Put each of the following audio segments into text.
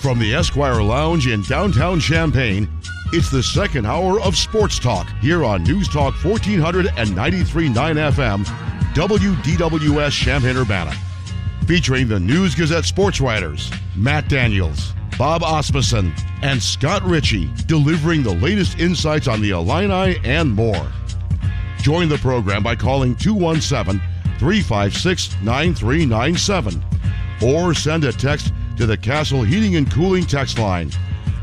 From the Esquire Lounge in downtown Champaign, it's the second hour of Sports Talk here on News Talk 1493.9 FM, WDWS Champaign Urbana. Featuring the News Gazette sports writers, Matt Daniels, Bob Asmussen, and Scott Richey, delivering the latest insights on the Illini and more. Join the program by calling 217 356 9397 or send a text to the Castle Heating and Cooling text line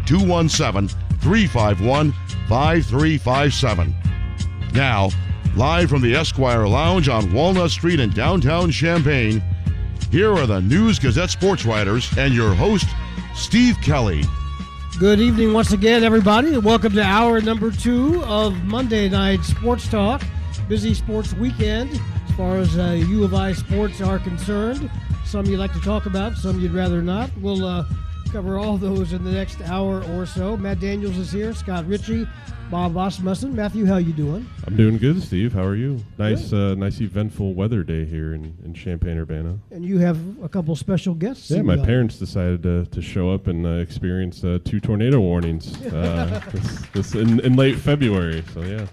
217 351 5357. Now, live from the Esquire Lounge on Walnut Street in downtown Champaign, here are the News Gazette sports writers and your host, Steve Kelly. Good evening once again, everybody, welcome to hour number two of Monday Night Sports Talk. Busy sports weekend as far as uh, U of I sports are concerned. Some you'd like to talk about, some you'd rather not. We'll uh, cover all those in the next hour or so. Matt Daniels is here, Scott Richey, Bob Asmussen. Matthew, how you doing? I'm doing good, Steve. How are you? Nice, uh, nice eventful weather day here in, in Champaign Urbana. And you have a couple special guests. Yeah, my parents decided to, to show up and uh, experience uh, two tornado warnings uh, this, this in, in late February. So yeah.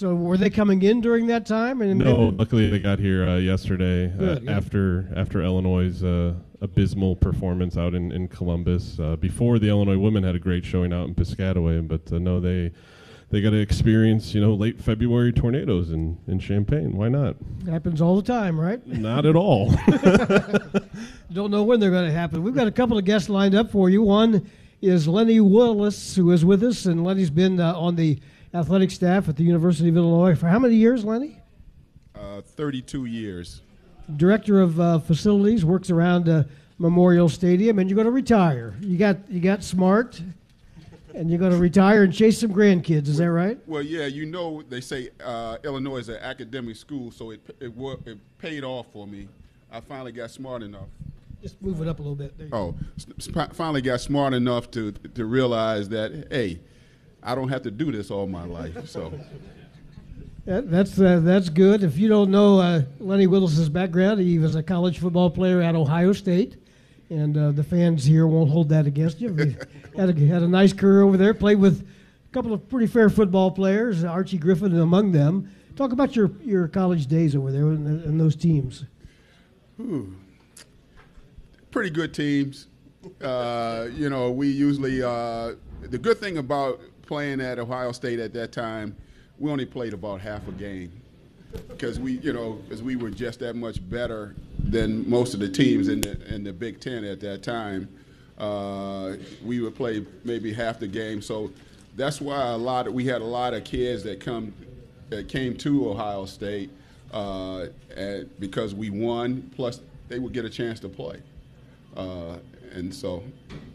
So were they coming in during that time? And No, luckily they got here uh, yesterday uh, Good, good. after after Illinois' uh, abysmal performance out in in Columbus. Uh, before the Illinois women had a great showing out in Piscataway, but uh, no, they they got to experience you know late February tornadoes in in Champaign. Why not? It happens all the time, right? Not at all. Don't know when they're going to happen. We've got a couple of guests lined up for you. One is Lenny Willis, who is with us, and Lenny's been uh, on the athletic staff at the University of Illinois for how many years, Lenny? Uh, 32 years. Director of uh, facilities, works around uh, Memorial Stadium, and you're going to retire. You got you got smart, and you're going to retire and chase some grandkids. Is that right? Well, yeah, you know they say uh, Illinois is an academic school, so it it, wa- it paid off for me. I finally got smart enough. Just move it up a little bit. There you go. Oh, s- finally got smart enough to to realize that hey, I don't have to do this all my life. So That, that's uh, that's good. If you don't know uh, Lenny Willis's background, he was a college football player at Ohio State, and uh, the fans here won't hold that against you. He had a, had a nice career over there. Played with a couple of pretty fair football players, Archie Griffin among them. Talk about your, your college days over there and, and those teams. pretty good teams. Uh, you know, we usually uh, the good thing about playing at Ohio State at that time, we only played about half a game because we, you know, because we were just that much better than most of the teams in the in the Big Ten at that time. Uh, we would play maybe half the game, so that's why a lot of we had a lot of kids that come that came to Ohio State uh, and because we won. Plus, they would get a chance to play. Uh, and so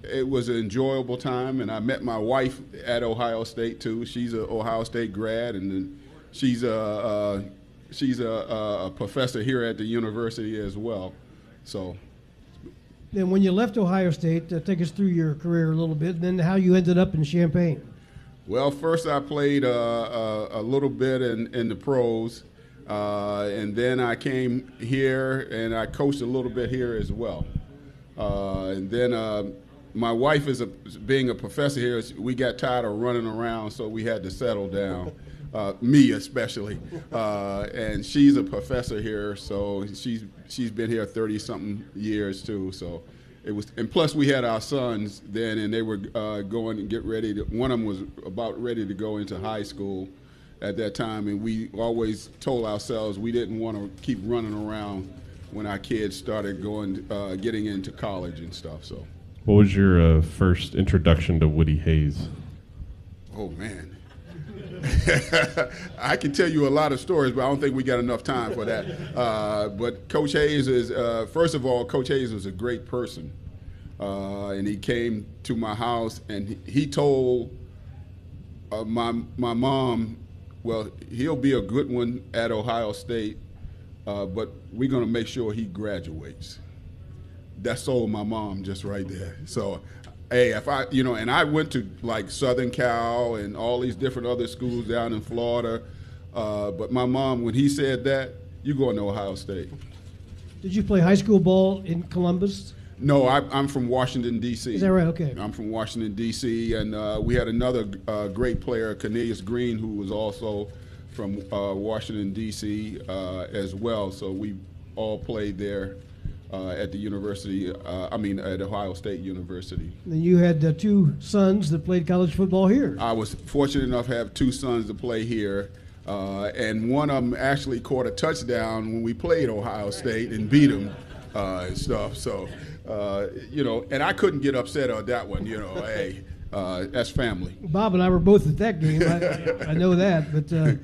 it was an enjoyable time. And I met my wife at Ohio State too. She's an Ohio State grad, and then she's a uh, she's a, a professor here at the university as well. So Then, when you left Ohio State, uh, take us through your career a little bit, and then how you ended up in Champaign. Well, first I played uh, a, a little bit in, in the pros, uh, and then I came here and I coached a little bit here as well. Uh, and then uh, my wife is a, being a professor here. We got tired of running around, so we had to settle down. Uh, me especially, uh, and she's a professor here, so she's she's been here thirty something years too. So it was, and plus we had our sons then, and they were uh, going to get ready. To, one of them was about ready to go into high school at that time, and we always told ourselves we didn't want to keep running around when our kids started going, uh, getting into college and stuff. So, What was your uh, first introduction to Woody Hayes? oh man, I can tell you a lot of stories, but I don't think we got enough time for that. Uh, but Coach Hayes is, uh, first of all, Coach Hayes was a great person. Uh, and he came to my house and he, told uh, my, my mom, well, he'll be a good one at Ohio State, uh, but we're going to make sure he graduates. That sold my mom just right there. So hey, if I, you know, and I went to like Southern Cal and all these different other schools down in Florida. Uh, but my mom, when he said that, you going to Ohio State. Did you play high school ball in Columbus? No, I, am from Washington D.C. Is that right? Okay. I'm from Washington D.C. and uh, we had another uh, great player, Cornelius Green, who was also from uh, Washington D.C. Uh, as well. So we all played there uh, at the university, uh, I mean, at Ohio State University. And you had uh, two sons that played college football here. I was fortunate enough to have two sons to play here. Uh, and one of them actually caught a touchdown when we played Ohio State and beat them uh, and stuff. So, uh, you know, and I couldn't get upset on that one. You know, hey, that's family. Bob and I were both at that game. I, I know that, but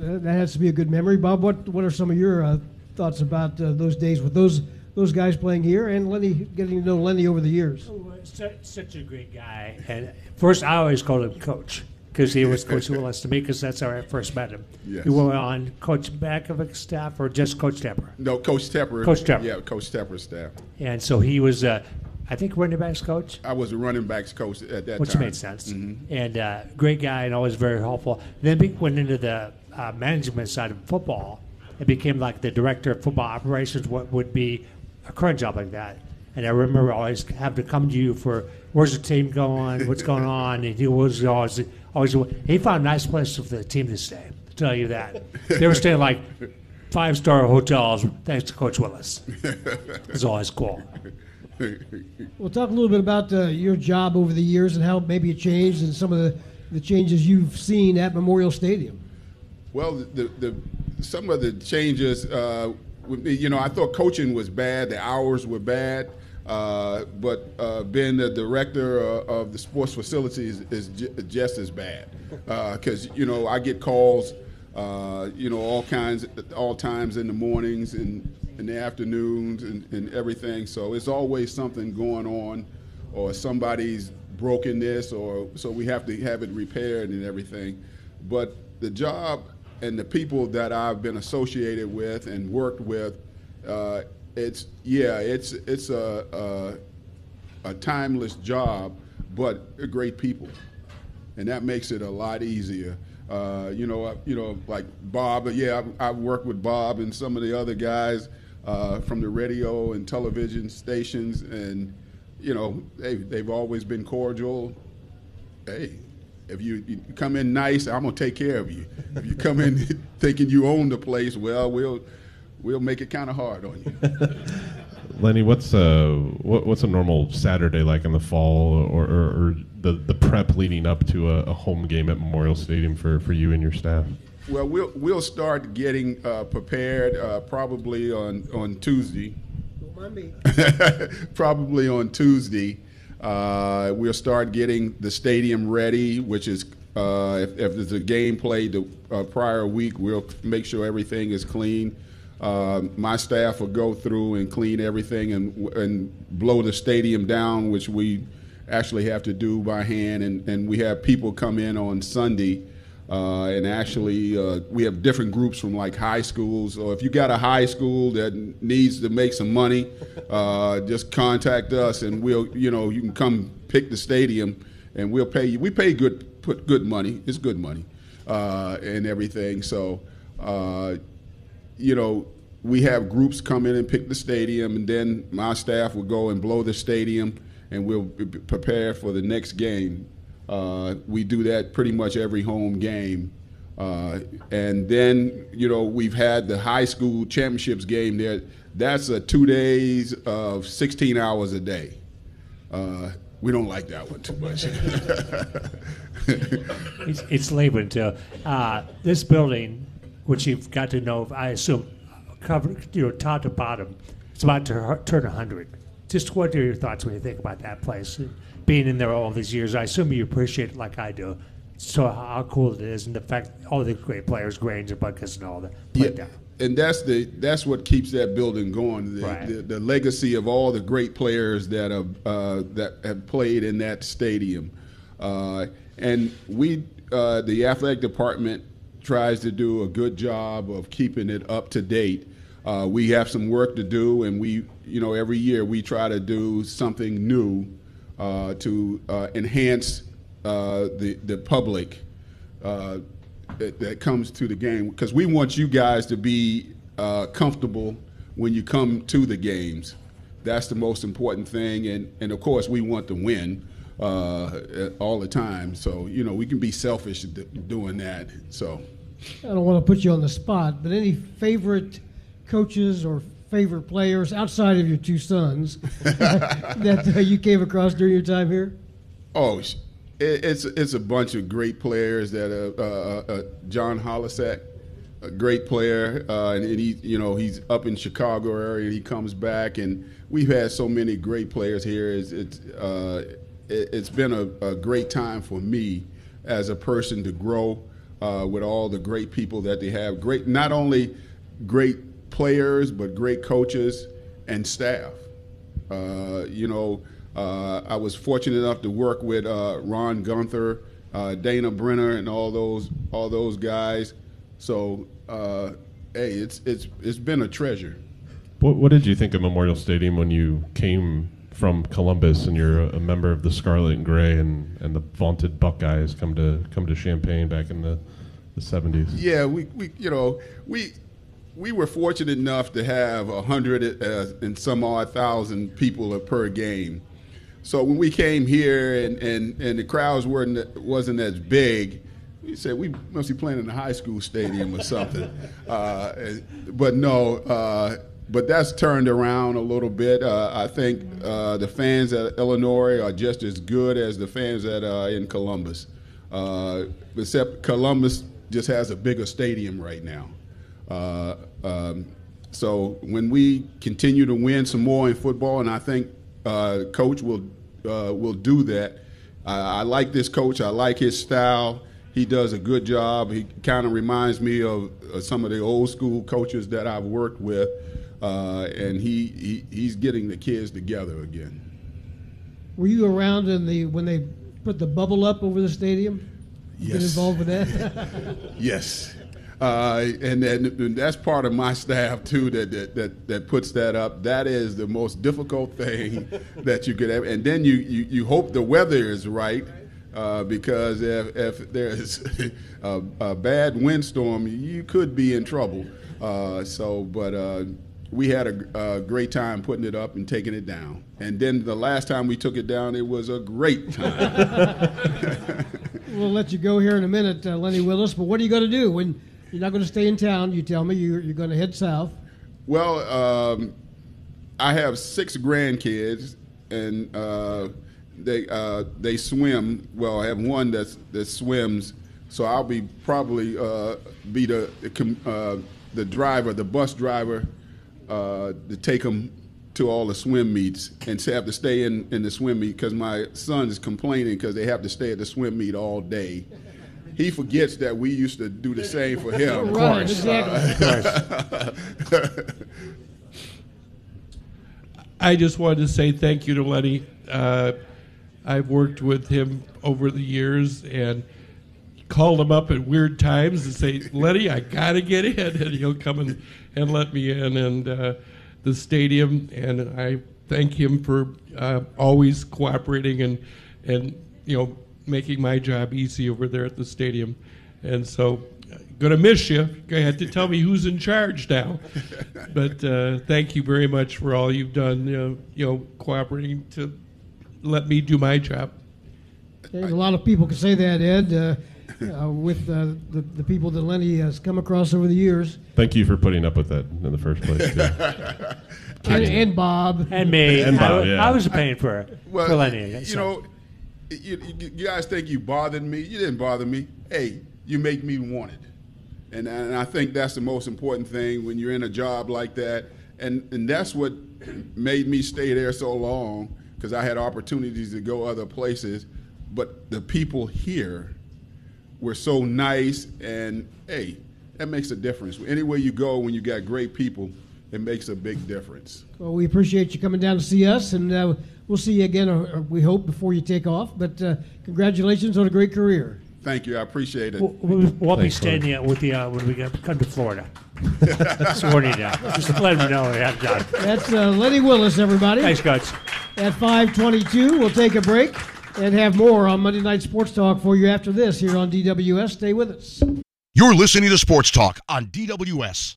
that has to be a good memory. Bob, what what are some of your thoughts about those days with those those guys playing here, and Lenny getting to know Lenny over the years. Oh, such a great guy. And first, I always called him Coach because he was Coach Willis to me because that's how I first met him. Yes. You were on Coach Mackovic staff or just Coach Tepper? No, Coach Tepper. Coach Tepper. Yeah, Coach Tepper's staff. And so he was, uh, I think, running backs coach. I was a running backs coach at that Which time. Which made sense. Mm-hmm. And uh, great guy and always very helpful. Then he went into the uh, management side of football and became like the director of football operations, what would be a current job like that. And I remember always having to come to you for where's the team going, what's going on, and he was always always he found a nice place for the team to stay. To tell you that they were staying like five star hotels thanks to Coach Willis. It's always cool. We'll talk a little bit about uh, your job over the years and how maybe it changed and some of the, the changes you've seen at Memorial Stadium. Well, the, the, some of the changes uh, you know, I thought coaching was bad, the hours were bad. Uh, but uh, being the director uh, of the sports facilities is, just as bad because uh, you know I get calls, uh, you know, all kinds, all times in the mornings and in the afternoons and, and, everything. So it's always something going on, or somebody's broken this, or so we have to have it repaired and everything. But the job and the people that I've been associated with and worked with, uh, it's yeah, it's it's a, a, a timeless job, but great people, and that makes it a lot easier. Uh, you know, you know, like Bob. Yeah, I've, I've, worked with Bob and some of the other guys uh, from the radio and television stations, and you know, they, they've always been cordial. Hey, if you, you, come in nice, I'm gonna take care of you. If you come in thinking you own the place, well, we'll we'll make it kind of hard on you. Lenny, what's a what, what's a normal Saturday like in the fall, or, or, or the the prep leading up to a, a, home game at Memorial Stadium for, for you and your staff? Well, we'll we'll start getting uh, prepared uh, probably on on Tuesday. probably on Tuesday. Uh, we'll start getting the stadium ready, which is uh, if, if, there's a game played the uh, prior week, we'll make sure everything is clean. Uh, my staff will go through and clean everything and and blow the stadium down, which we actually have to do by hand. And, and we have people come in on Sunday uh, and actually, uh, we have different groups from like high schools. So if you got a high school that needs to make some money, uh, just contact us, and we'll, you know, you can come pick the stadium, and we'll pay you. We pay good, put good money. It's good money, uh, and everything. So, uh, you know, we have groups come in and pick the stadium, and then my staff will go and blow the stadium, and we'll prepare for the next game. Uh, we do that pretty much every home game. Uh, and then, you know, we've had the high school championships game there. That's a two days of 16 hours a day. Uh, we don't like that one too much. it's, it's labor until uh, this building, which you've got to know, I assume, covered, you know, top to bottom, it's about to turn 100. Just what are your thoughts when you think about that place? Being in there all these years, I assume you appreciate it like I do. so how cool it is, and the fact all the great players, Granger, Butkus, and all that Yeah, down. and that's the that's what keeps that building going. The, Right. the, the legacy of all the great players that have uh, that have played in that stadium, uh, and we uh, the athletic department tries to do a good job of keeping it up to date. Uh, we have some work to do, and we you know every year we try to do something new to uh, enhance uh, the the public uh, that, that comes to the game because we want you guys to be uh, comfortable when you come to the games. That's the most important thing, and and of course we want to win uh, all the time. So you know we can be selfish d- doing that. So I don't want to put you on the spot, but any favorite coaches or favorite players outside of your two sons that uh, you came across during your time here? Oh, it's it's a bunch of great players that uh, uh, uh, John Holecek, a great player, uh, and, and he you know he's up in Chicago area. and He comes back, and we've had so many great players here. It's it's, uh, it, it's been a, a great time for me as a person to grow with all the great people that they have. Great, not only great players, but great coaches and staff. Uh, you know, uh, I was fortunate enough to work with uh, Ron Guenther, uh, Dana Brenner, and all those all those guys. So, uh, hey, it's it's it's been a treasure. What, what did you think of Memorial Stadium when you came from Columbus and you're a, member of the Scarlet and Gray and, and the vaunted Buckeyes come to come to Champaign back in the, the 70s? Yeah, we, we you know we we were fortunate enough to have a hundred uh, and some odd thousand people per game. So when we came here and, and, and the crowds weren't wasn't as big, we said we must be playing in a high school stadium or something. Uh, but no, uh, but that's turned around a little bit. Uh, I think uh, the fans at Illinois are just as good as the fans that are in Columbus, uh, except Columbus just has a bigger stadium right now. Uh, um, so when we continue to win some more in football, and I think uh, coach will uh, will do that. I, I like this coach. I like his style. He does a good job. He kind of reminds me of uh, some of the old school coaches that I've worked with, uh, and he, he he's getting the kids together again. Were you around in the when they put the bubble up over the stadium? You Been involved with that? Yes. Uh, and, and, and that's part of my staff too that, that, that, that puts that up. That is the most difficult thing that you could ever. And then you, you, you hope the weather is right uh, because if, if there's a, a bad windstorm, you could be in trouble. Uh, so, but uh, we had a, a great time putting it up and taking it down. And then the last time we took it down, it was a great time. we'll let you go here in a minute, uh, Lenny Willis. But what are you going to do when you're not going to stay in town? You tell me you're, you're going to head south. Well, um, I have six grandkids, and uh, they uh, they swim. Well, I have one that's, that swims, so I'll be probably uh, be the the, uh, the driver, the bus driver, uh, to take them to all the swim meets, and to have to stay in, in the swim meet because my son is complaining because they have to stay at the swim meet all day. He forgets that we used to do the same for him. right, exactly. I just wanted to say thank you to Lenny. Uh, I've worked with him over the years and called him up at weird times and say, Lenny, I got to get in. And he'll come and, and let me in. And uh, the stadium, and I thank him for uh, always cooperating and, and, you know, making my job easy over there at the stadium. And so, going to miss you. You had to tell me who's in charge now. But uh, thank you very much for all you've done, you know, you know, cooperating to let me do my job. There's a lot of people can say that, Ed, uh, uh, with uh, the, the people that Lenny has come across over the years, Thank you for putting up with that in the first place. too. and, and Bob. And me. And I, Bob, wa- yeah. I was paying for, Well, for Lenny. you so. know, you, you, you guys think you bothered me. You didn't bother me. Hey, you make me want it. And, and I think that's the most important thing when you're in a job like that. And, and that's what made me stay there so long because I had opportunities to go other places. But the people here were so nice, and hey, that makes a difference. Anywhere you go, when you got great people, it makes a big difference. Well, we appreciate you coming down to see us, and uh, we'll see you again, or, or we hope, before you take off. But uh, congratulations on a great career. Thank you. I appreciate it. We'll, we'll, we'll be standing out with you uh, when we get, come to Florida. Sworn you down. Just let me know ahead of time. That's uh, Lenny Willis, everybody. Thanks, guys. At 522, we'll take a break and have more on Monday Night Sports Talk for you after this here on DWS. Stay with us. You're listening to Sports Talk on DWS.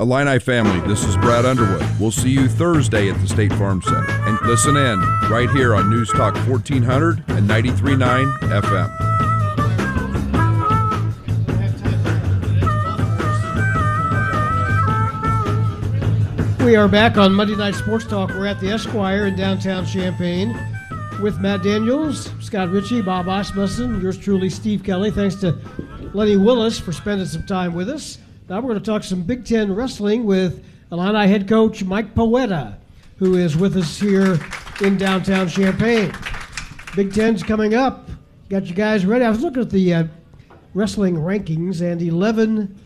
Illini family, this is Brad Underwood. We'll see you Thursday at the State Farm Center. And listen in right here on News Talk 1400 and 93.9 FM. We are back on Monday Night Sports Talk. We're at the Esquire in downtown Champaign with Matt Daniels, Scott Richey, Bob Asmussen, yours truly, Steve Kelly. Thanks to Lenny Willis for spending some time with us. Now we're going to talk some Big Ten wrestling with Illini head coach Mike Poeta, who is with us here in downtown Champaign. Big Ten's coming up. Got you guys ready. I was looking at the uh, wrestling rankings, and 11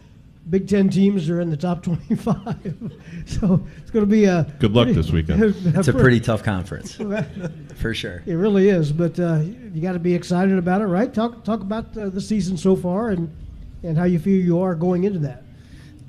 Big Ten teams are in the top 25. so it's going to be a Good luck this weekend. It's a pretty tough conference, for sure. It really is, but uh, you got to be excited about it, right? Talk talk about uh, the season so far and and how you feel you are going into that.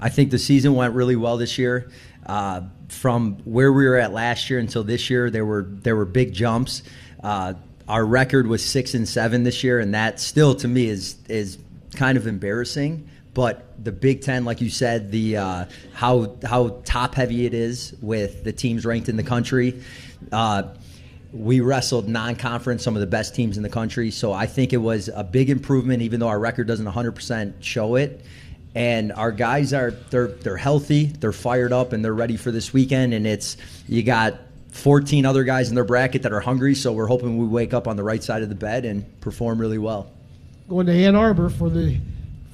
I think the season went really well this year. Uh, from where we were at last year until this year, there were there were big jumps. Uh, our record was six and seven this year, and that still to me is is kind of embarrassing. But the Big Ten, like you said, the uh, how how top heavy it is with the teams ranked in the country. Uh, we wrestled non-conference some of the best teams in the country so i think it was a big improvement even though our record doesn't 100% show it and our guys are they're they're healthy they're fired up and they're ready for this weekend. And it's you got 14 other guys in their bracket that are hungry so we're hoping we wake up on the right side of the bed and perform really well. Going to Ann Arbor for the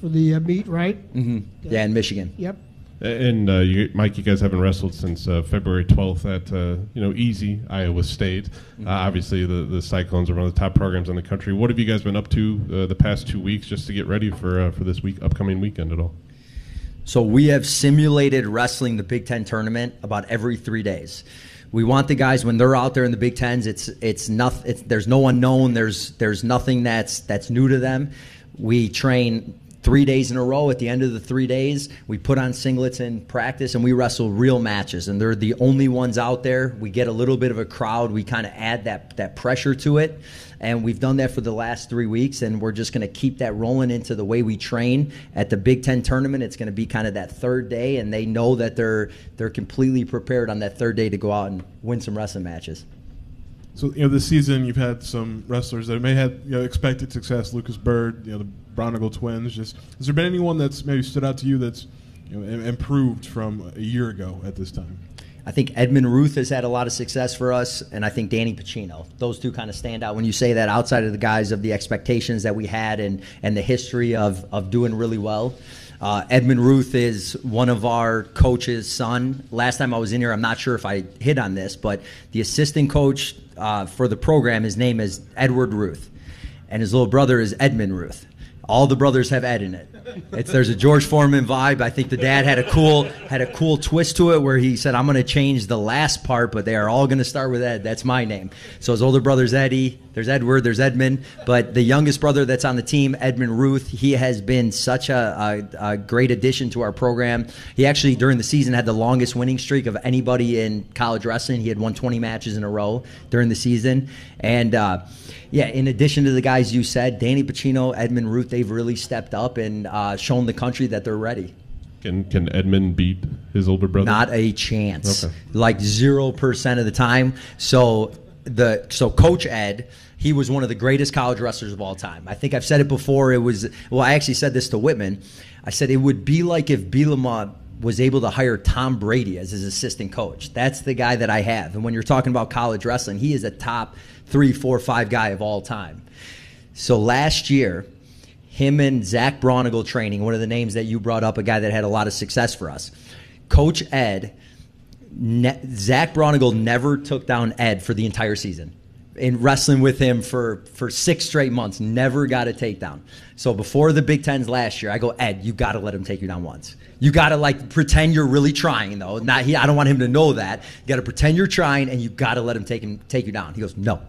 for the uh, meet, right? hmm yeah in michigan. Yep. And uh, you, Mike, you guys haven't wrestled since uh, February 12th at uh, you know easy Iowa State. Uh, obviously, the the Cyclones are one of the top programs in the country. What have you guys been up to uh, the past two weeks just to get ready for uh, for this week upcoming weekend at all? So we have simulated wrestling the Big Ten tournament about every three days. We want the guys when they're out there in the Big Tens. It's it's nothing. There's no unknown. There's there's nothing that's that's new to them. We train three days in a row. At the end of the three days, we put on singlets in practice and we wrestle real matches. And they're the only ones out there. We get a little bit of a crowd. We kind of add that that pressure to it. And we've done that for the last three weeks, and we're just going to keep that rolling into the way we train at the Big Ten tournament. It's going to be kind of that third day, and they know that they're they're completely prepared on that third day to go out and win some wrestling matches. So you know, this season you've had some wrestlers that may have you know, expected success. Lucas Byrd, you know, the Braunagel twins. Just has there been anyone that's maybe stood out to you that's you know, im- improved from a year ago at this time? I think Edmond Ruth has had a lot of success for us, and I think Danny Pacino. Those two kind of stand out when you say that outside of the guys of the expectations that we had and, and the history of, of doing really well. Uh, Edmond Ruth is one of our coach's son. Last time I was in here, I'm not sure if I hit on this, but the assistant coach uh, for the program, his name is Edward Ruth, and his little brother is Edmond Ruth. All the brothers have Ed in it. It's, there's a George Foreman vibe. I think the dad had a cool had a cool twist to it where he said, "I'm going to change the last part, but they are all going to start with Ed. That's my name." So his older brother's Eddie. There's Edward. There's Edmond. But the youngest brother that's on the team, Edmond Ruth, he has been such a, a, a great addition to our program. He actually during the season had the longest winning streak of anybody in college wrestling. He had won 20 matches in a row during the season, and. Uh, yeah, in addition to the guys you said, Danny Pacino, Edmond Ruth, they've really stepped up and uh, shown the country that they're ready. Can can Edmond beat his older brother? Not a chance. Okay. Like 0% of the time. So the so Coach Ed, he was one of the greatest college wrestlers of all time. I think I've said it before. It was well, I actually said this to Whitman. I said it would be like if Bielema was able to hire Tom Brady as his assistant coach. That's the guy that I have. And when you're talking about college wrestling, he is a top three, four, five guy of all time. So last year, him and Zach Braunagel training, one of the names that you brought up, a guy that had a lot of success for us. Coach Ed, ne- Zach Braunagel never took down Ed for the entire season. In wrestling with him for, for six straight months, never got a takedown. So before the Big Tens last year, I go, Ed, you got to let him take you down once. You got to like pretend you're really trying, though. Not he. I don't want him to know that. You got to pretend you're trying, and you got to let him take him take you down. He goes, no.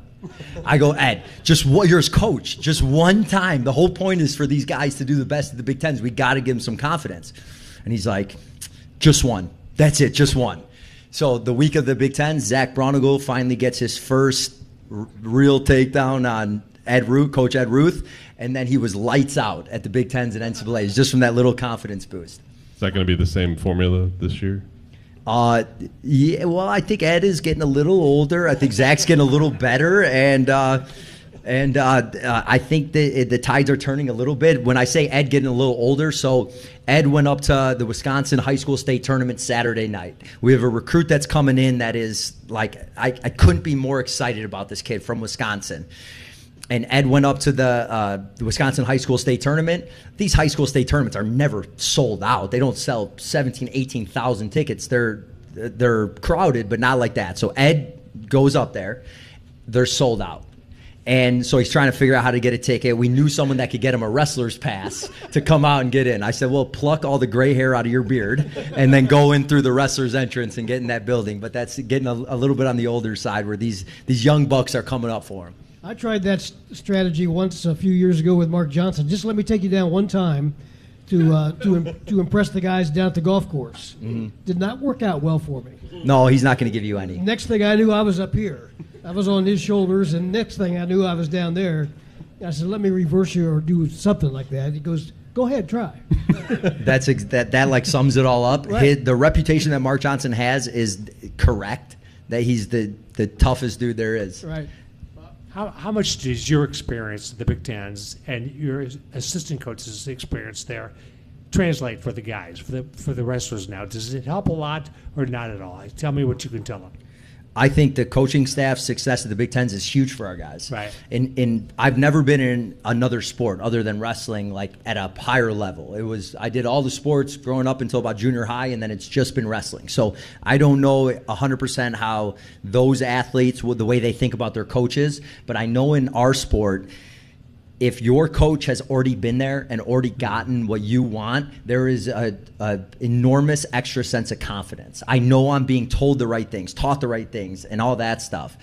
I go, Ed, just what you're his coach, just one time. The whole point is for these guys to do the best of the Big Tens. We got to give them some confidence. And he's like, just one. That's it, just one. So the week of the Big Ten, Zach Braunagel finally gets his first r- real takedown on Ed Ruth, Coach Ed Ruth, and then he was lights out at the Big Tens and NCAA's just from that little confidence boost. Is that going to be the same formula this year? Uh, yeah. Well, I think Ed is getting a little older. I think Zach's getting a little better, and uh, and uh, I think the the tides are turning a little bit. When I say Ed getting a little older, so Ed went up to the Wisconsin High School State Tournament Saturday night. We have a recruit that's coming in that is like I, I couldn't be more excited about this kid from Wisconsin and Ed went up to the, uh, the Wisconsin High School State Tournament. These high school state tournaments are never sold out. They don't sell 17, 18,000 tickets. They're they're crowded, but not like that. So Ed goes up there. They're sold out. And so he's trying to figure out how to get a ticket. We knew someone that could get him a wrestler's pass to come out and get in. I said, "Well, pluck all the gray hair out of your beard, and then go in through the wrestler's entrance and get in that building." But that's getting a, a little bit on the older side, where these these young bucks are coming up for him. I tried that strategy once a few years ago with Mark Johnson. Just let me take you down one time to uh, to im- to impress the guys down at the golf course. Did not work out well for me. No, he's not going to give you any. Next thing I knew, I was up here. I was on his shoulders, and next thing I knew, I was down there. I said, "Let me reverse you or do something like that." He goes, "Go ahead, try." That's ex- that that like sums it all up. Right. His, the reputation that Mark Johnson has is correct. That he's the the toughest dude there is. right. How, how much does your experience in the Big Tens and your assistant coach's experience there translate for the guys, for the for the wrestlers now? Does it help a lot or not at all? Tell me what you can tell them. I think the coaching staff success at the Big Tens is huge for our guys. Right. And in I've never been in another sport other than wrestling like at a higher level. It was I did all the sports growing up until about junior high, and then it's just been wrestling. So I don't know hundred percent how those athletes would the way they think about their coaches, but I know in our sport. If your coach has already been there and already gotten what you want, there is a, a enormous extra sense of confidence. I know I'm being told the right things, taught the right things, and all that stuff.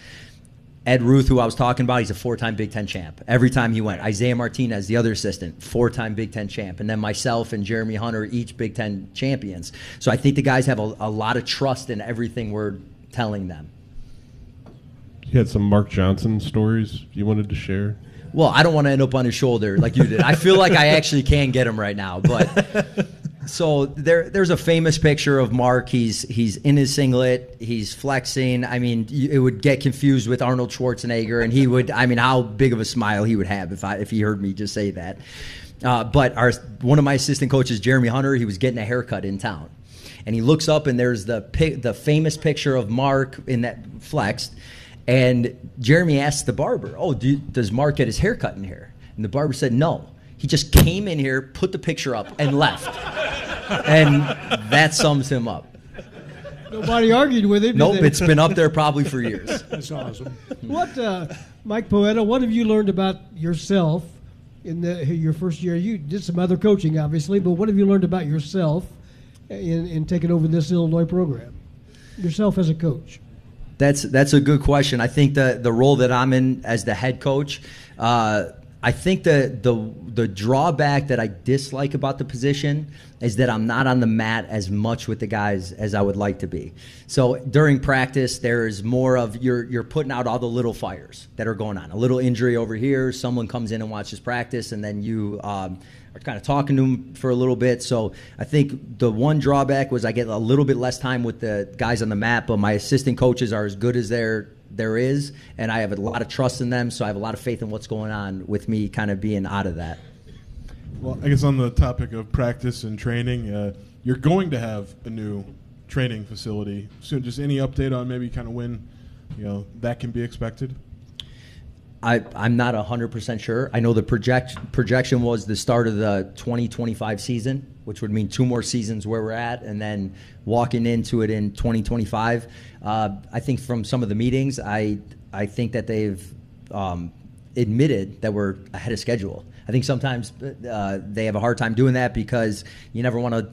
Ed Ruth, who I was talking about, he's a four-time Big Ten champ. Every time he went, Isaiah Martinez, the other assistant, four-time Big Ten champ, and then myself and Jeremy Hunter, each Big Ten champions. So I think the guys have a, a lot of trust in everything we're telling them. You had some Mark Johnson stories you wanted to share. Well, I don't want to end up on his shoulder like you did. I feel like I actually can get him right now, but so there, there's a famous picture of Mark. He's he's in his singlet. He's flexing. I mean, it would get confused with Arnold Schwarzenegger, and he would. I mean, how big of a smile he would have if I if he heard me just say that. Uh, but our one of my assistant coaches, Jeremy Hunter, he was getting a haircut in town, and he looks up and there's the the famous picture of Mark in that flexed. And Jeremy asked the barber, "Oh, do, does Mark get his hair cut in here?" And the barber said, "No. He just came in here, put the picture up, and left." and that sums him up. Nobody argued with him. Nope, it's been up there probably for years. That's awesome. What, uh, Mike Poeta? What have you learned about yourself in the, your first year? You did some other coaching, obviously, but what have you learned about yourself in, in taking over this Illinois program? Yourself as a coach. That's that's a good question. I think the the role that I'm in as the head coach, uh, I think the the the drawback that I dislike about the position is that I'm not on the mat as much with the guys as I would like to be. So during practice, there is more of you're you're putting out all the little fires that are going on. A little injury over here, someone comes in and watches practice, and then you. Um, are kind of talking to him for a little bit. So I think the one drawback was I get a little bit less time with the guys on the map, but my assistant coaches are as good as they're there is, and I have a lot of trust in them. So I have a lot of faith in what's going on with me, kind of being out of that. Well, I guess on the topic of practice and training, uh, you're going to have a new training facility soon. Just any update on maybe kind of when you know that can be expected? I, I'm not 100% sure. I know the project, projection was the start of the 2025 season, which would mean two more seasons where we're at, and then walking into it in 2025. Uh, I think from some of the meetings, I, I think that they've um, admitted that we're ahead of schedule. I think sometimes uh, they have a hard time doing that because you never want to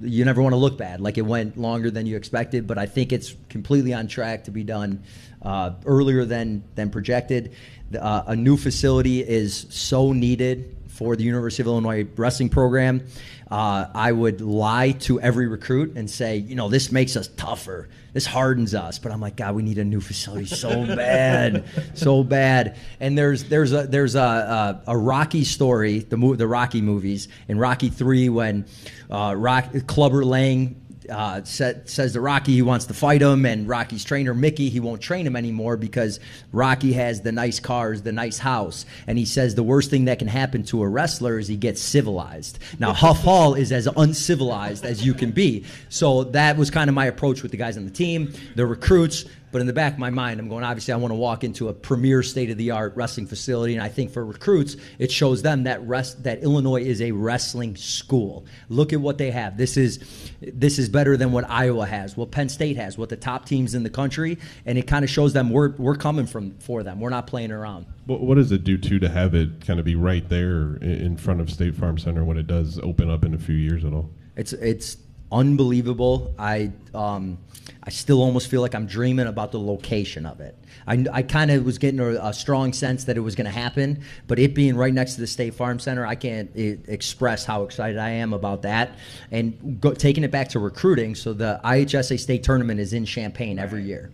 you never want to look bad, like it went longer than you expected. But I think it's completely on track to be done uh, earlier than than projected. Uh, a new facility is so needed for the University of Illinois wrestling program. Uh, I would lie to every recruit and say, you know, this makes us tougher. This hardens us. But I'm like, God, we need a new facility so bad, so bad. And there's there's a there's a a, a Rocky story, the mo- the Rocky movies in Rocky Three when uh, Rock, Clubber Lang uh, says to Rocky he wants to fight him, and Rocky's trainer Mickey he won't train him anymore because Rocky has the nice cars, the nice house, and he says the worst thing that can happen to a wrestler is he gets civilized. Now Huff Hall is as uncivilized as you can be, so that was kind of my approach with the guys on the team, the recruits. But in the back of my mind, I'm going, obviously, I want to walk into a premier state of the art wrestling facility. And I think for recruits, it shows them that rest, that Illinois is a wrestling school. Look at what they have. This is this is better than what Iowa has, what Penn State has, what the top teams in the country. And it kind of shows them we're, we're coming from for them. We're not playing around. What, what does it do, too, to have it kind of be right there in front of State Farm Center when it does open up in a few years at all? It's, it's unbelievable. I um, I still almost feel like I'm dreaming about the location of it. I, I kind of was getting a, a, strong sense that it was going to happen, but it being right next to the State Farm Center, I can't it, express how excited I am about that. And go, taking it back to recruiting, so the IHSA State Tournament is in Champaign every year.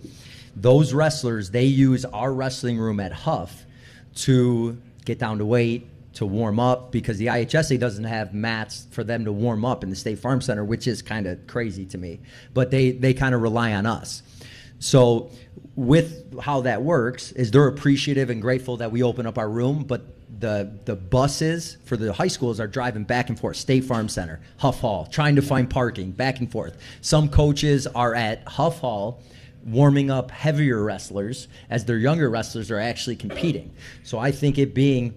Those wrestlers, they use our wrestling room at Huff to get down to weight, to warm up because the IHSA doesn't have mats for them to warm up in the State Farm Center, which is kind of crazy to me. But they they kind of rely on us. So with how that works is they're appreciative and grateful that we open up our room, but the the buses for the high schools are driving back and forth State Farm Center, Huff Hall, trying to find parking back and forth. Some coaches are at Huff Hall warming up heavier wrestlers as their younger wrestlers are actually competing. So I think it being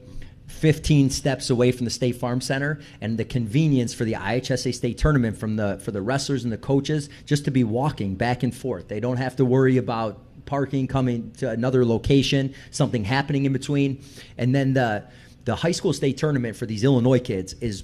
15 steps away from the State Farm Center and the convenience for the IHSA state tournament from the for the wrestlers and the coaches just to be walking back and forth. They don't have to worry about parking coming to another location, something happening in between. And then the the high school state tournament for these Illinois kids is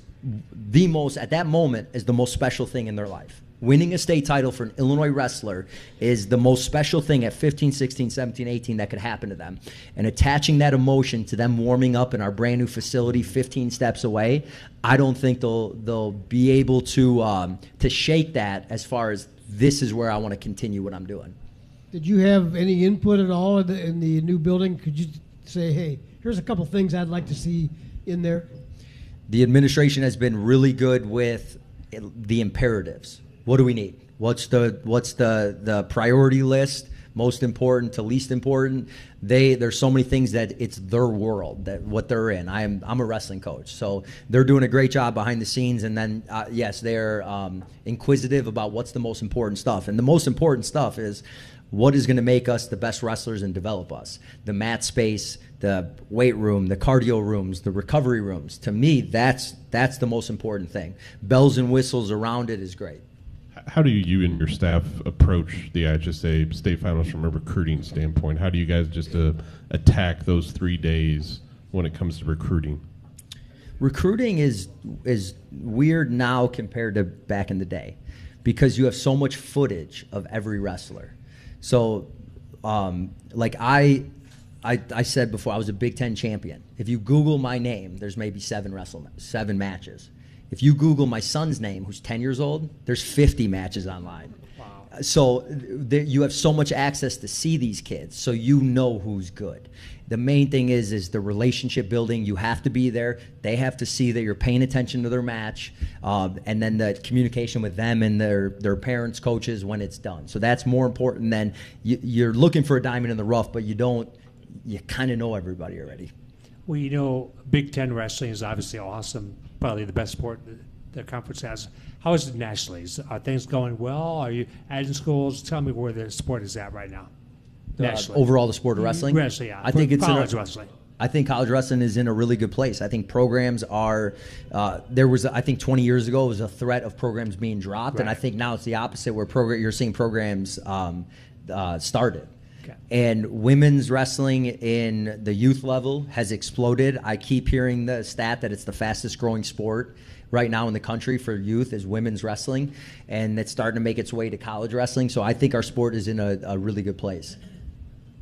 the most at that moment is the most special thing in their life winning a state title for an Illinois wrestler is the most special thing at 15, 16, 17, 18 that could happen to them. And attaching that emotion to them warming up in our brand new facility 15 steps away, I don't think they'll they'll be able to um, to shake that as far as this is where I want to continue what I'm doing. Did you have any input at all in the, in the new building? Could you say, hey, here's a couple things I'd like to see in there? The administration has been really good with the imperatives what do we need? What's the what's the the priority list? Most important to least important. They there's so many things that it's their world that what they're in. I'm I'm a wrestling coach, so they're doing a great job behind the scenes. And then uh, yes, they're um, inquisitive about what's the most important stuff. And the most important stuff is what is going to make us the best wrestlers and develop us. The mat space, the weight room, the cardio rooms, the recovery rooms. To me, that's that's the most important thing. Bells and whistles around it is great how do you and your staff approach the IHSA state finals from a recruiting standpoint? How do you guys just uh, attack those three days when it comes to recruiting? Recruiting is is weird now compared to back in the day because you have so much footage of every wrestler. So, um, like I, I, I said before, I was a Big Ten champion. If you Google my name, there's maybe seven wrestle seven matches. If you Google my son's name, who's 10 years old, there's 50 matches online. Wow. so there, you have so much access to see these kids, so you know who's good. The main thing is is the relationship building. You have to be there. They have to see that you're paying attention to their match, um, and then the communication with them and their their parents, coaches when it's done. So that's more important than you, you're looking for a diamond in the rough, but you don't. You kind of know everybody already. Well, you know, Big Ten wrestling is obviously awesome, probably the best sport that the conference has. How is it nationally? Is- Are things going well? Are you adding schools? Tell me where the sport is at right now. Uh, overall, the sport of wrestling. Wrestling, yeah. I think it's in a- college wrestling. I think college wrestling is in a really good place. I think programs are. Uh, there was, I think, 20 years ago, it was a threat of programs being dropped, and I think now it's the opposite, where program you're seeing programs um, uh, started. Okay. And women's wrestling in the youth level has exploded. I keep hearing the stat that it's the fastest growing sport right now in the country for youth is women's wrestling, and it's starting to make its way to college wrestling. So I think our sport is in a, a really good place.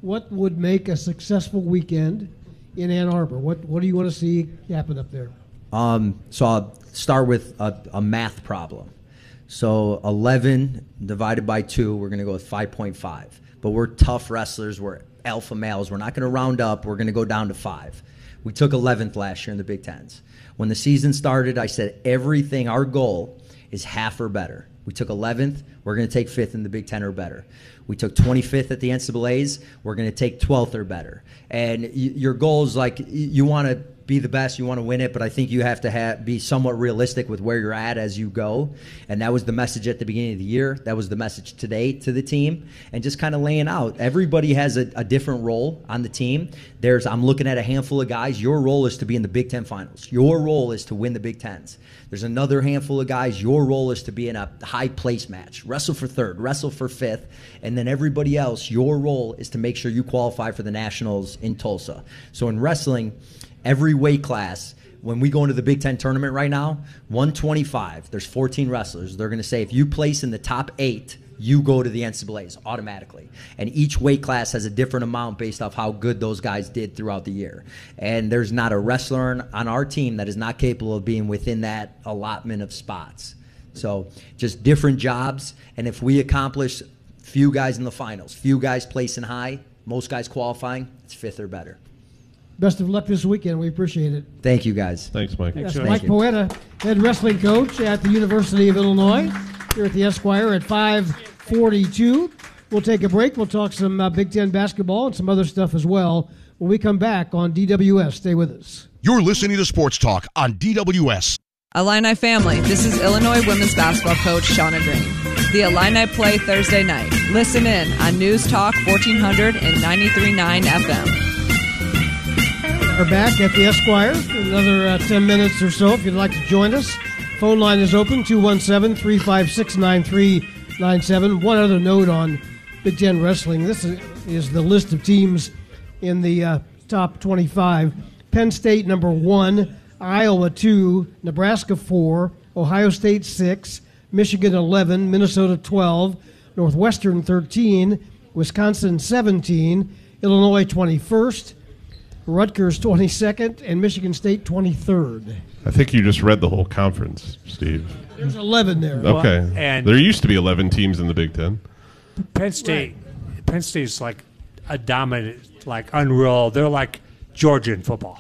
What would make a successful weekend in Ann Arbor? What What do you want to see happen up there? Um, so I'll start with a, a math problem. So 11 divided by 2, we're going to go with 5.5. But we're tough wrestlers. We're alpha males. We're not going to round up. We're going to go down to 5. We took 11th last year in the Big Tens. When the season started, I said everything, our goal is half or better. We took 11th. We're going to take 5th in the Big Ten or better. We took 25th at the NCAA's. We're going to take 12th or better. And your goal is like you want to be the best, you want to win it, but I think you have to have, be somewhat realistic with where you're at as you go. And that was the message at the beginning of the year. That was the message today to the team, and just kind of laying out. Everybody has a, a different role on the team. There's I'm looking at a handful of guys. Your role is to be in the Big Ten finals. Your role is to win the Big Tens. There's another handful of guys. Your role is to be in a high place match, wrestle for third, wrestle for fifth, and then everybody else. Your role is to make sure you qualify for the nationals in Tulsa. So in wrestling every weight class when we go into the Big Ten tournament right now, 125, there's 14 wrestlers. They're going to say if you place in the top eight, you go to the NCAAs automatically. And each weight class has a different amount based off how good those guys did throughout the year. And there's not a wrestler on- our team that is not capable of being within that allotment of spots. So just different jobs. And if we accomplish few guys in the finals, few guys placing high, most guys qualifying, it's fifth or better. Best of luck this weekend. We appreciate it. Thank you, guys. Thanks, Mike. Yes, Thank Mike you. Poeta, head wrestling coach at the University of Illinois, here at the Esquire at 542. We'll take a break. We'll talk some uh, Big Ten basketball and some other stuff as well when we come back on DWS. Stay with us. You're listening to Sports Talk on DWS. Illini family, this is Illinois women's basketball coach Shauna Green. The Illini play Thursday night. Listen in on News Talk 1400 and 93.9 FM. Back at the Esquire. Another uh, 10 minutes or so if you'd like to join us. Phone line is open 217 356 9397. One other note on Big Ten Wrestling. This is, is the list of teams in the uh, top 25. Penn State, number one, Iowa, two, Nebraska, four, Ohio State, six, Michigan, 11, Minnesota, 12, Northwestern, 13, Wisconsin, 17, Illinois, 21st. Rutgers 22nd and Michigan State 23rd. I think you just read the whole conference, Steve. There's 11 there. Okay. and- there used to be 11 teams in the Big Ten. Penn State, Penn State's like a dominant, like unreal. They're like Georgia in football.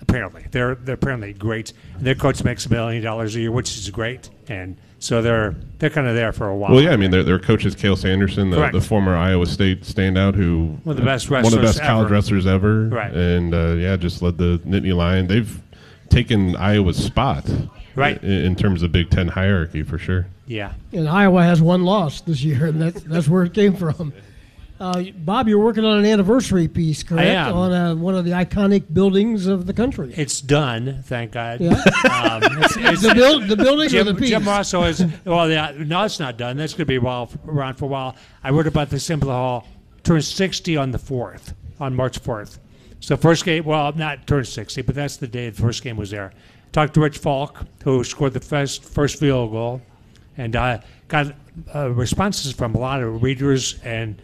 Apparently, they're they're apparently great. And their coach makes a million dollars a year, which is great, and so they're they're kind of there for a while. Well, yeah, I mean, their, their coach is Cael Sanderson, the, Correct. the former Iowa State standout, who One of the best one of the wrestlers best college ever. wrestlers ever, Right. And uh, yeah, just led the Nittany Lion. They've taken Iowa's spot, Right. in, in terms of Big Ten hierarchy for sure. Yeah. And Iowa has one loss this year, and that's, that's where it came from. Uh, Bob, you're working on an anniversary piece, correct? am. On uh, one of the iconic buildings of the country. It's done, thank God. Yeah. Um, it's, it's, The build- the building or Jim, the piece? Jim Rosso is well. Yeah, no, it's not done. That's going to be while, around for a while. I wrote about the Assembly Hall. Turned 60 on the fourth, on March 4th. So first game, well, not turned 60, but that's the day the first game was there. Talked to Rich Falk, who scored the first first field goal, and uh, got uh, responses from a lot of readers and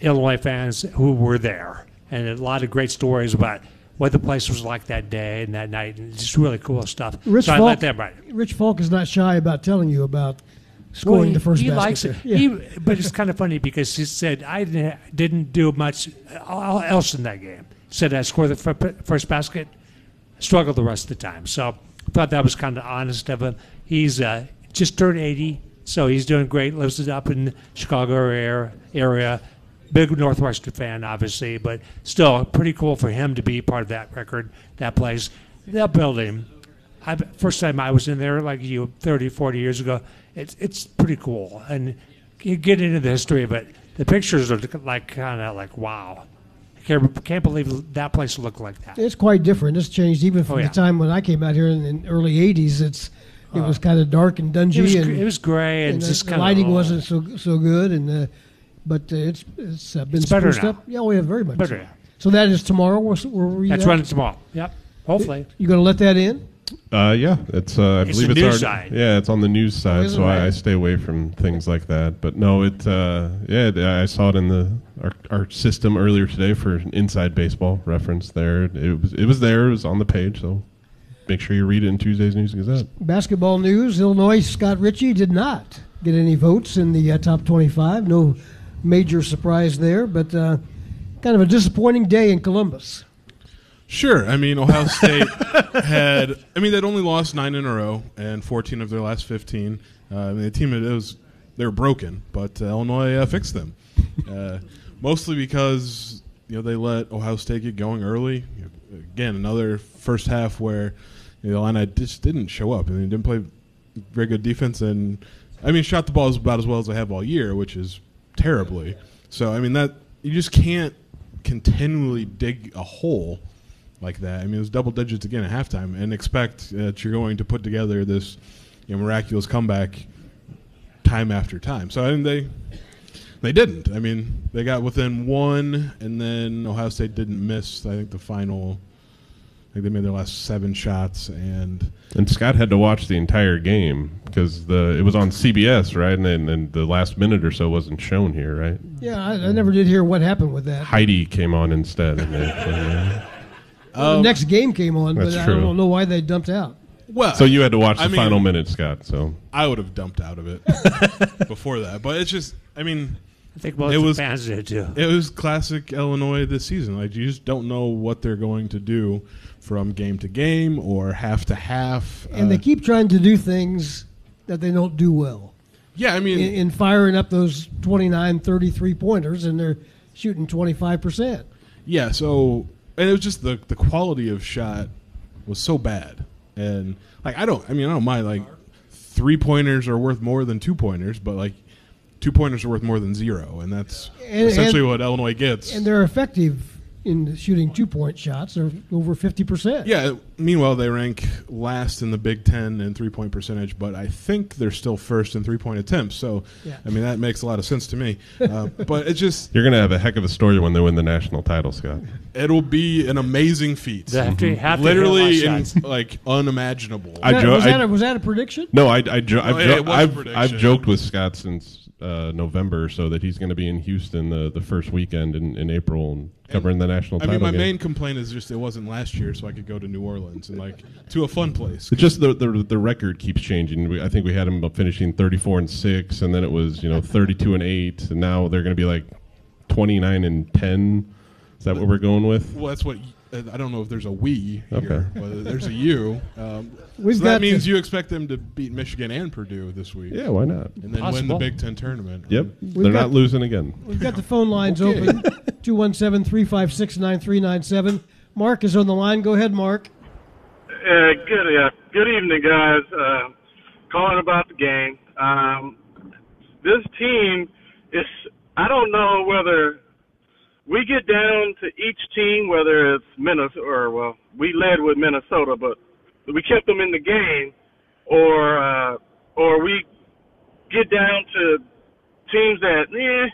Illinois fans who were there, and a lot of great stories about what the place was like that day and that night, and just really cool stuff. Rich so I Falk, let them write. Rich Falk is not shy about telling you about scoring Well, the first he basket. likes it. there. He, but it's kind of funny because he said I didn't, didn't do much else in that game. Said I scored the first basket, struggled the rest of the time. So I thought that was kind of honest of him. He's uh, just turned 80, so he's doing great. Lives up in Chicago area. area. Big Northwestern fan, obviously, but still pretty cool for him to be part of that record, that place, that building. I, first time I was in there, like you, 30, 40 years ago, it's it's pretty cool. And you get into the history of it. The pictures are like kind of like wow. I can't, can't believe that place looked like that. It's quite different. It's changed even from Oh, yeah. the time when I came out here in the early '80s. It's it was kind of dark and dungy, It was, and it was gray and, the- just the lighting wasn't so so good, and uh, but uh, it's it's uh, been It's better spruced now. up. Yeah, we have very much. Better, so. yeah. So that is tomorrow. Where, where were you That's at? running tomorrow. Yep. Hopefully. You're going to let that in? Uh, yeah, it's. Uh, I It's believe the it's news already- side. Yeah, it's on the news side, is it so I, I stay away from things like that. But no, it. Uh, yeah, I saw it in the our, our system earlier today for an inside baseball reference. There, it was. It was there. It was on the page. So make sure you read it in Tuesday's News Gazette. Basketball news: Illinois Scott Richey did not get any votes in the uh, top 25. No major surprise there, but uh, kind of a disappointing day in Columbus. Sure. I mean, Ohio State had. I mean, they'd only lost nine in a row and 14 of their last 15. Uh, I mean, the team it was they were broken, but uh, Illinois uh, fixed them. Uh, mostly because you know they let Ohio State get going early. You know, again, another first half where you know, the Illini just didn't show up. I mean, didn't play very good defense, and I mean, shot the ball as about as well as they have all year, which is terribly. So I mean, that you just can't continually dig a hole like that. I mean, it was double digits again at halftime, and expect that you're going to put together this you know, miraculous comeback time after time. So I mean, they they didn't. I mean, they got within one, and then Ohio State didn't miss. I think the final. I think they made their last seven shots, and And Scott had to watch the entire game because the it was on CBS, right? And then and the last minute or so wasn't shown here, right? Yeah, I, I never did hear what happened with that. Heidi came on instead. And they, and, Well, the um, next game came on, but That's I true. don't know why they dumped out. well, so you had to watch the mean, final minute, Scott. So I would have dumped out of it before that, but it's just. I mean, I think most It was- fans did too. It was classic Illinois this season. Like you just don't know what they're going to do from game to game or half to half. And Uh, they keep trying to do things that they don't do well. yeah, I mean, In, in firing up those 29, 33 pointers, and they're shooting 25%. yeah. So and it was just the the quality of shot was so bad, and like I don't. I mean, I don't mind like three pointers are worth more than two pointers, but like two pointers are worth more than zero, and that's And- essentially and- what Illinois gets. And they're effective in shooting two point shots. They're over 50%. Yeah. Meanwhile, they rank last in the Big Ten in three point percentage, but I think they're still first in three point attempts. So, Yeah. I mean, that makes a lot of sense to me. Uh, but it's just you're gonna have a heck of a story when they win the national title, Scott. it'll be an amazing feat. They have to- have literally hit in, like unimaginable. I Was that, jo- was, that a, was that a prediction? No, I, I jo- I've, Oh, jo- it was a I've, prediction. I've joked with Scott since uh, November, so that he's going to be in Houston the, the first weekend in, in April and covering the national I mean, my game. main complaint is just it wasn't last year, so I could go to New Orleans and like to a fun place. It's just the, the the record keeps changing. We, I think we had him finishing 34 and six, and then it was you know 32 and eight, and now they're going to be like 29 and 10. Is that what we're going with? Well, that's what I don't know if there's a we Okay. here, but there's a you. Um, We've so got that means you expect them to beat Michigan and Purdue this week. Yeah, why not? and then win the Big Ten tournament. Yep, We've they're not losing again. We've got the phone lines Okay. open 217 356 9397. Mark is on the line. Go ahead, Mark. Uh, good, uh, good evening, guys. Uh, calling about the game. Um, this team is. I don't know whether we get down to each team, whether it's Minnesota or well, we led with Minnesota, but we kept them in the game, or uh, or we get down to teams that, eh,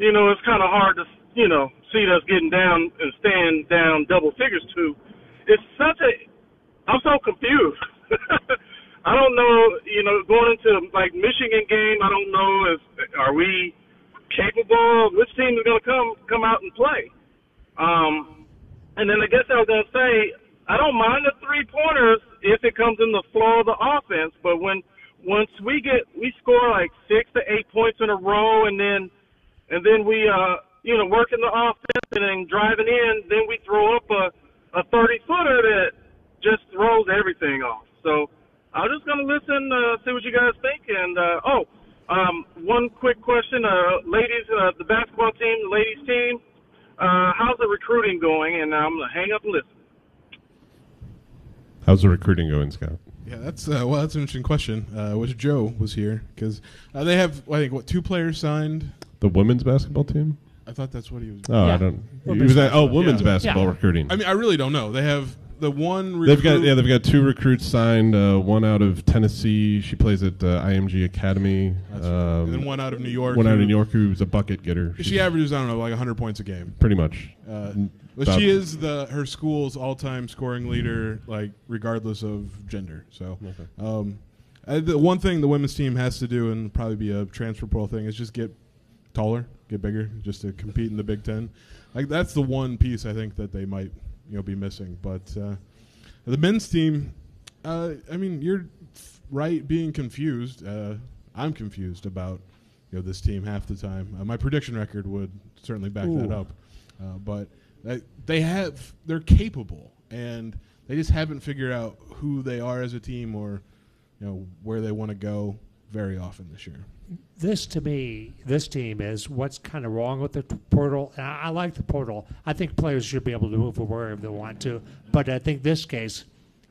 you know, it's kind of hard to, you know, see us getting down and staying down double figures to. It's such a, I'm so confused. I don't know, you know, going into like Michigan game, I don't know if are we capable, which team is going to come come out and play. Um, and then I guess I was going to say, I don't mind the three pointers if it comes in the flow of the offense, but when once we get we score like six to eight points in a row, and then and then we uh you know working the offense and then driving in, then we throw up a a thirty footer that just throws everything off. So I'm just gonna listen, uh, see what you guys think, and uh, oh, um, one quick question, uh, ladies, uh, the basketball team, the ladies team, uh, how's the recruiting going? And I'm gonna hang up and listen. How's the recruiting going, Scott? Yeah, that's uh, well, that's an interesting question. Uh, wish Joe was here because uh, they have, I think, what two players signed. The women's basketball team? I thought that's what he was. Oh, I don't. He was at, oh, women's basketball recruiting. I mean, I really don't know. They have the one. They've got yeah, they've got two recruits signed. Uh, one out of Tennessee. She plays at uh, IMG Academy. Um, And then one out of New York One out of who- New York who's a bucket getter. She averages, I don't know, like 100 points a game. Pretty much. Uh, but about- she is the her school's all-time scoring leader, like regardless of gender. So, um, uh, the one thing the women's team has to do, and probably be a transfer portal thing, is just get taller, get bigger, just to compete in the Big Ten. Like that's the one piece I think that they might, you know, be missing. But uh, the men's team, uh, I mean, you're right being confused. Uh, I'm confused about you know this team half the time. Uh, my prediction record would certainly back that up, uh, but uh, they have they're capable and they just haven't figured out who they are as a team or you know where they want to go very often this year. this to me, this team is what's kind of wrong with the portal. I, I like the portal. I think players should be able to move wherever they want to. But I think this case,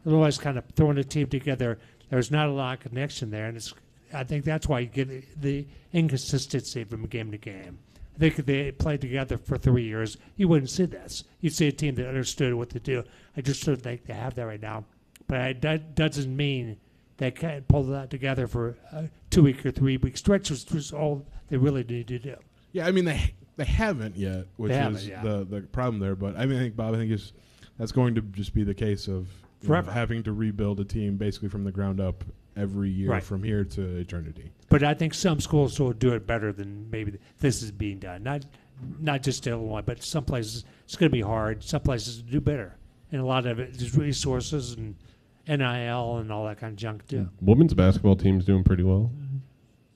otherwise, kind of throwing a team together, there's not a lot of connection there, and it's. I think that's why you get the inconsistency from game to game. I think if they played together for three years, you wouldn't see this. You'd see a team that understood what to do. I just don't think they have that right now. But I, that doesn't mean they can't pull that together for a two week or three week stretch, which was all they really need to do. Yeah, I mean they they haven't yet, which They is haven't, yeah. the the problem there. But I mean, I think Bob, I think is that's going to just be the case of you know, Forever. having to rebuild a team basically from the ground up every year Right. from here to eternity. But I think some schools will do it better than maybe this is being done. Not not just Illinois, but some places it's going to be hard. Some places do better, and a lot of it is resources and NIL and all that kind of junk too. Women's basketball team's doing pretty well.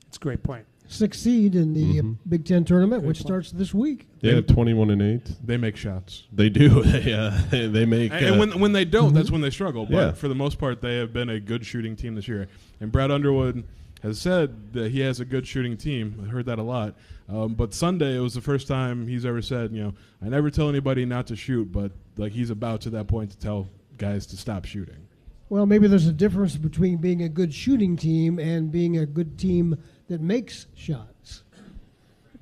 It's a great point. Succeed in the uh, Mhm. Big Ten tournament, Good which point. starts this week. Yeah, twenty-one and eight. They make shots. They do. They uh, they make. And, and uh, when when they don't, that's when they struggle. But Yeah. for the most part, they have been a good shooting team this year. And Brad Underwood has said that he has a good shooting team. I heard that a lot. Um, but Sunday, it was the first time he's ever said, you know, I never tell anybody not to shoot, but like he's about to that point to tell guys to stop shooting. Well, maybe there's a difference between being a good shooting team and being a good team that makes shots.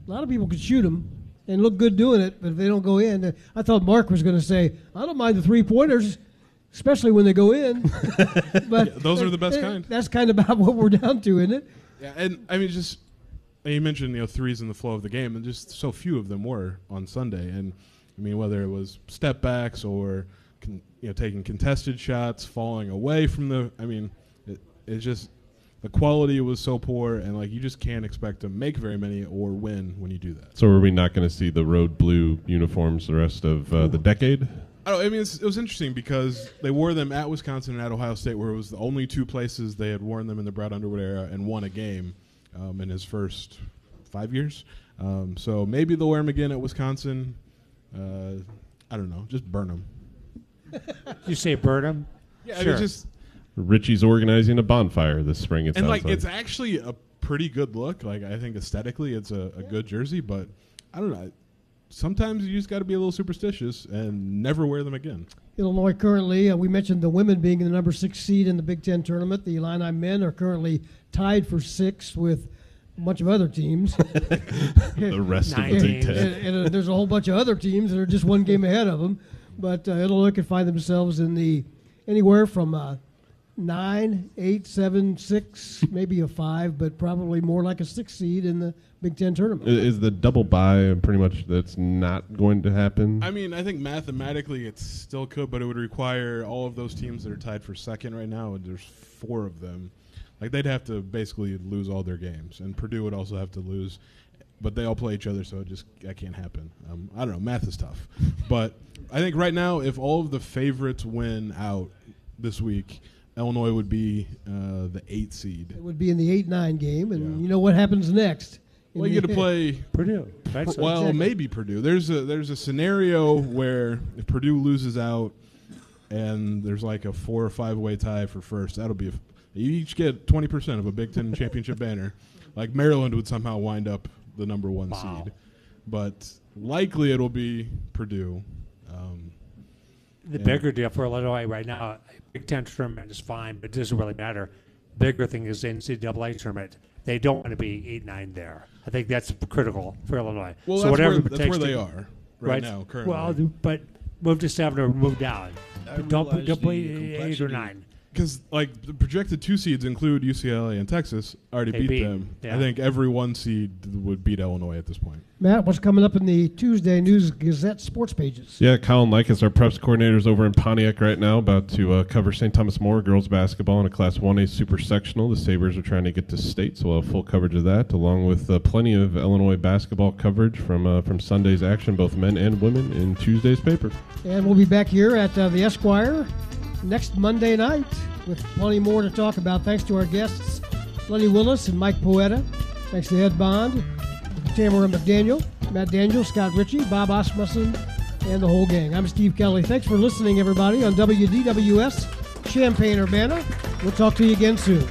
A lot of people can shoot them and look good doing it, but if they don't go in, uh, I thought Mark was going to say, "I don't mind the three pointers, especially when they go in." but Yeah, those are the best uh, kind. That's kind of about what we're down to, isn't it? Yeah, and I mean, just you mentioned you know threes in the flow of the game, and just so few of them were on Sunday. And I mean, whether it was step backs or con, you know taking contested shots, falling away from the, I mean, it, it's just the quality was so poor, and like you just can't expect to make very many or win when you do that. so are we not going to see the road blue uniforms the rest of uh, the decade? I don't. I mean, it's, it was interesting because they wore them at Wisconsin and at Ohio State, where it was the only two places they had worn them in the Brad Underwood era and won a game um, in his first five years. Um, so maybe they'll wear them again at Wisconsin. Uh, I don't know. Just burn them. You say Burnham? Yeah, I sure. mean, just Richey's organizing a bonfire this spring. It and like like it's actually a pretty good look. Like I think aesthetically, it's a, a good jersey, but I don't know. Sometimes you just got to be a little superstitious and never wear them again. Illinois currently, uh, we mentioned the women being in the number six seed in the Big Ten tournament. The Illini men are currently tied for sixth with a bunch of other teams. the rest of the Big teams. Ten. and, and, uh, there's a whole bunch of other teams that are just one game ahead of them. But uh, Illinois could find themselves in the anywhere from uh, nine, eight, seven, six, maybe a five, but probably more like a six seed in the Big Ten tournament. I- Is the double buy pretty much that's not going to happen? I mean, I think mathematically it still could, but it would require all of those teams that are tied for second right now, and there's four of them. Like they'd have to basically lose all their games, and Purdue would also have to lose. But they all play each other, so it just that can't happen. Um, I don't know. Math is tough, but I think right now, if all of the favorites win out this week, Illinois would be uh, the eight seed. It would be in the eight nine game, and you know what happens next. Well, you the- get to play Purdue. Right? Pr- Well, Exactly. maybe Purdue. There's a there's a scenario where if Purdue loses out, and there's like a four or five way tie for first, that'll be. A, you each get twenty percent of a Big Ten championship banner. Like Maryland would somehow wind up the number one Wow. seed, but likely it'll be Purdue. Um, The bigger deal for Illinois right now, Big Ten tournament is fine, but it doesn't really matter. Bigger thing is the NCAA tournament. They don't want to be eight nine there. I think that's critical for Illinois. Well, so that's whatever where- it that's where they to- are right now, currently. Well, but move to seven or move down. But don't realize don't play eight or complexity. nine. Because like the projected two seeds include UCLA and Texas already They beat, beat, them. yeah. I think every one seed would beat Illinois at this point. Matt, what's coming up in the Tuesday News Gazette sports pages? Yeah, Colin Likas, our preps coordinators over in Pontiac right now, about to uh, cover St. Thomas More girls basketball in a Class 1A super sectional. The Sabres are trying to get to state, so we'll have full coverage of that, along with uh, plenty of Illinois basketball coverage from uh, from Sunday's action, both men and women, in Tuesday's paper. And we'll be back here at uh, the Esquire next Monday night with plenty more to talk about. Thanks to our guests, Lenny Willis and Mike Poeta. Thanks to Edmond, Tamara McDaniel, Matt Daniel, Scott Richey, Bob Asmussen, and the whole gang. I'm Steve Kelly. Thanks for listening, everybody, on WDWS Champaign Urbana. We'll talk to you again soon.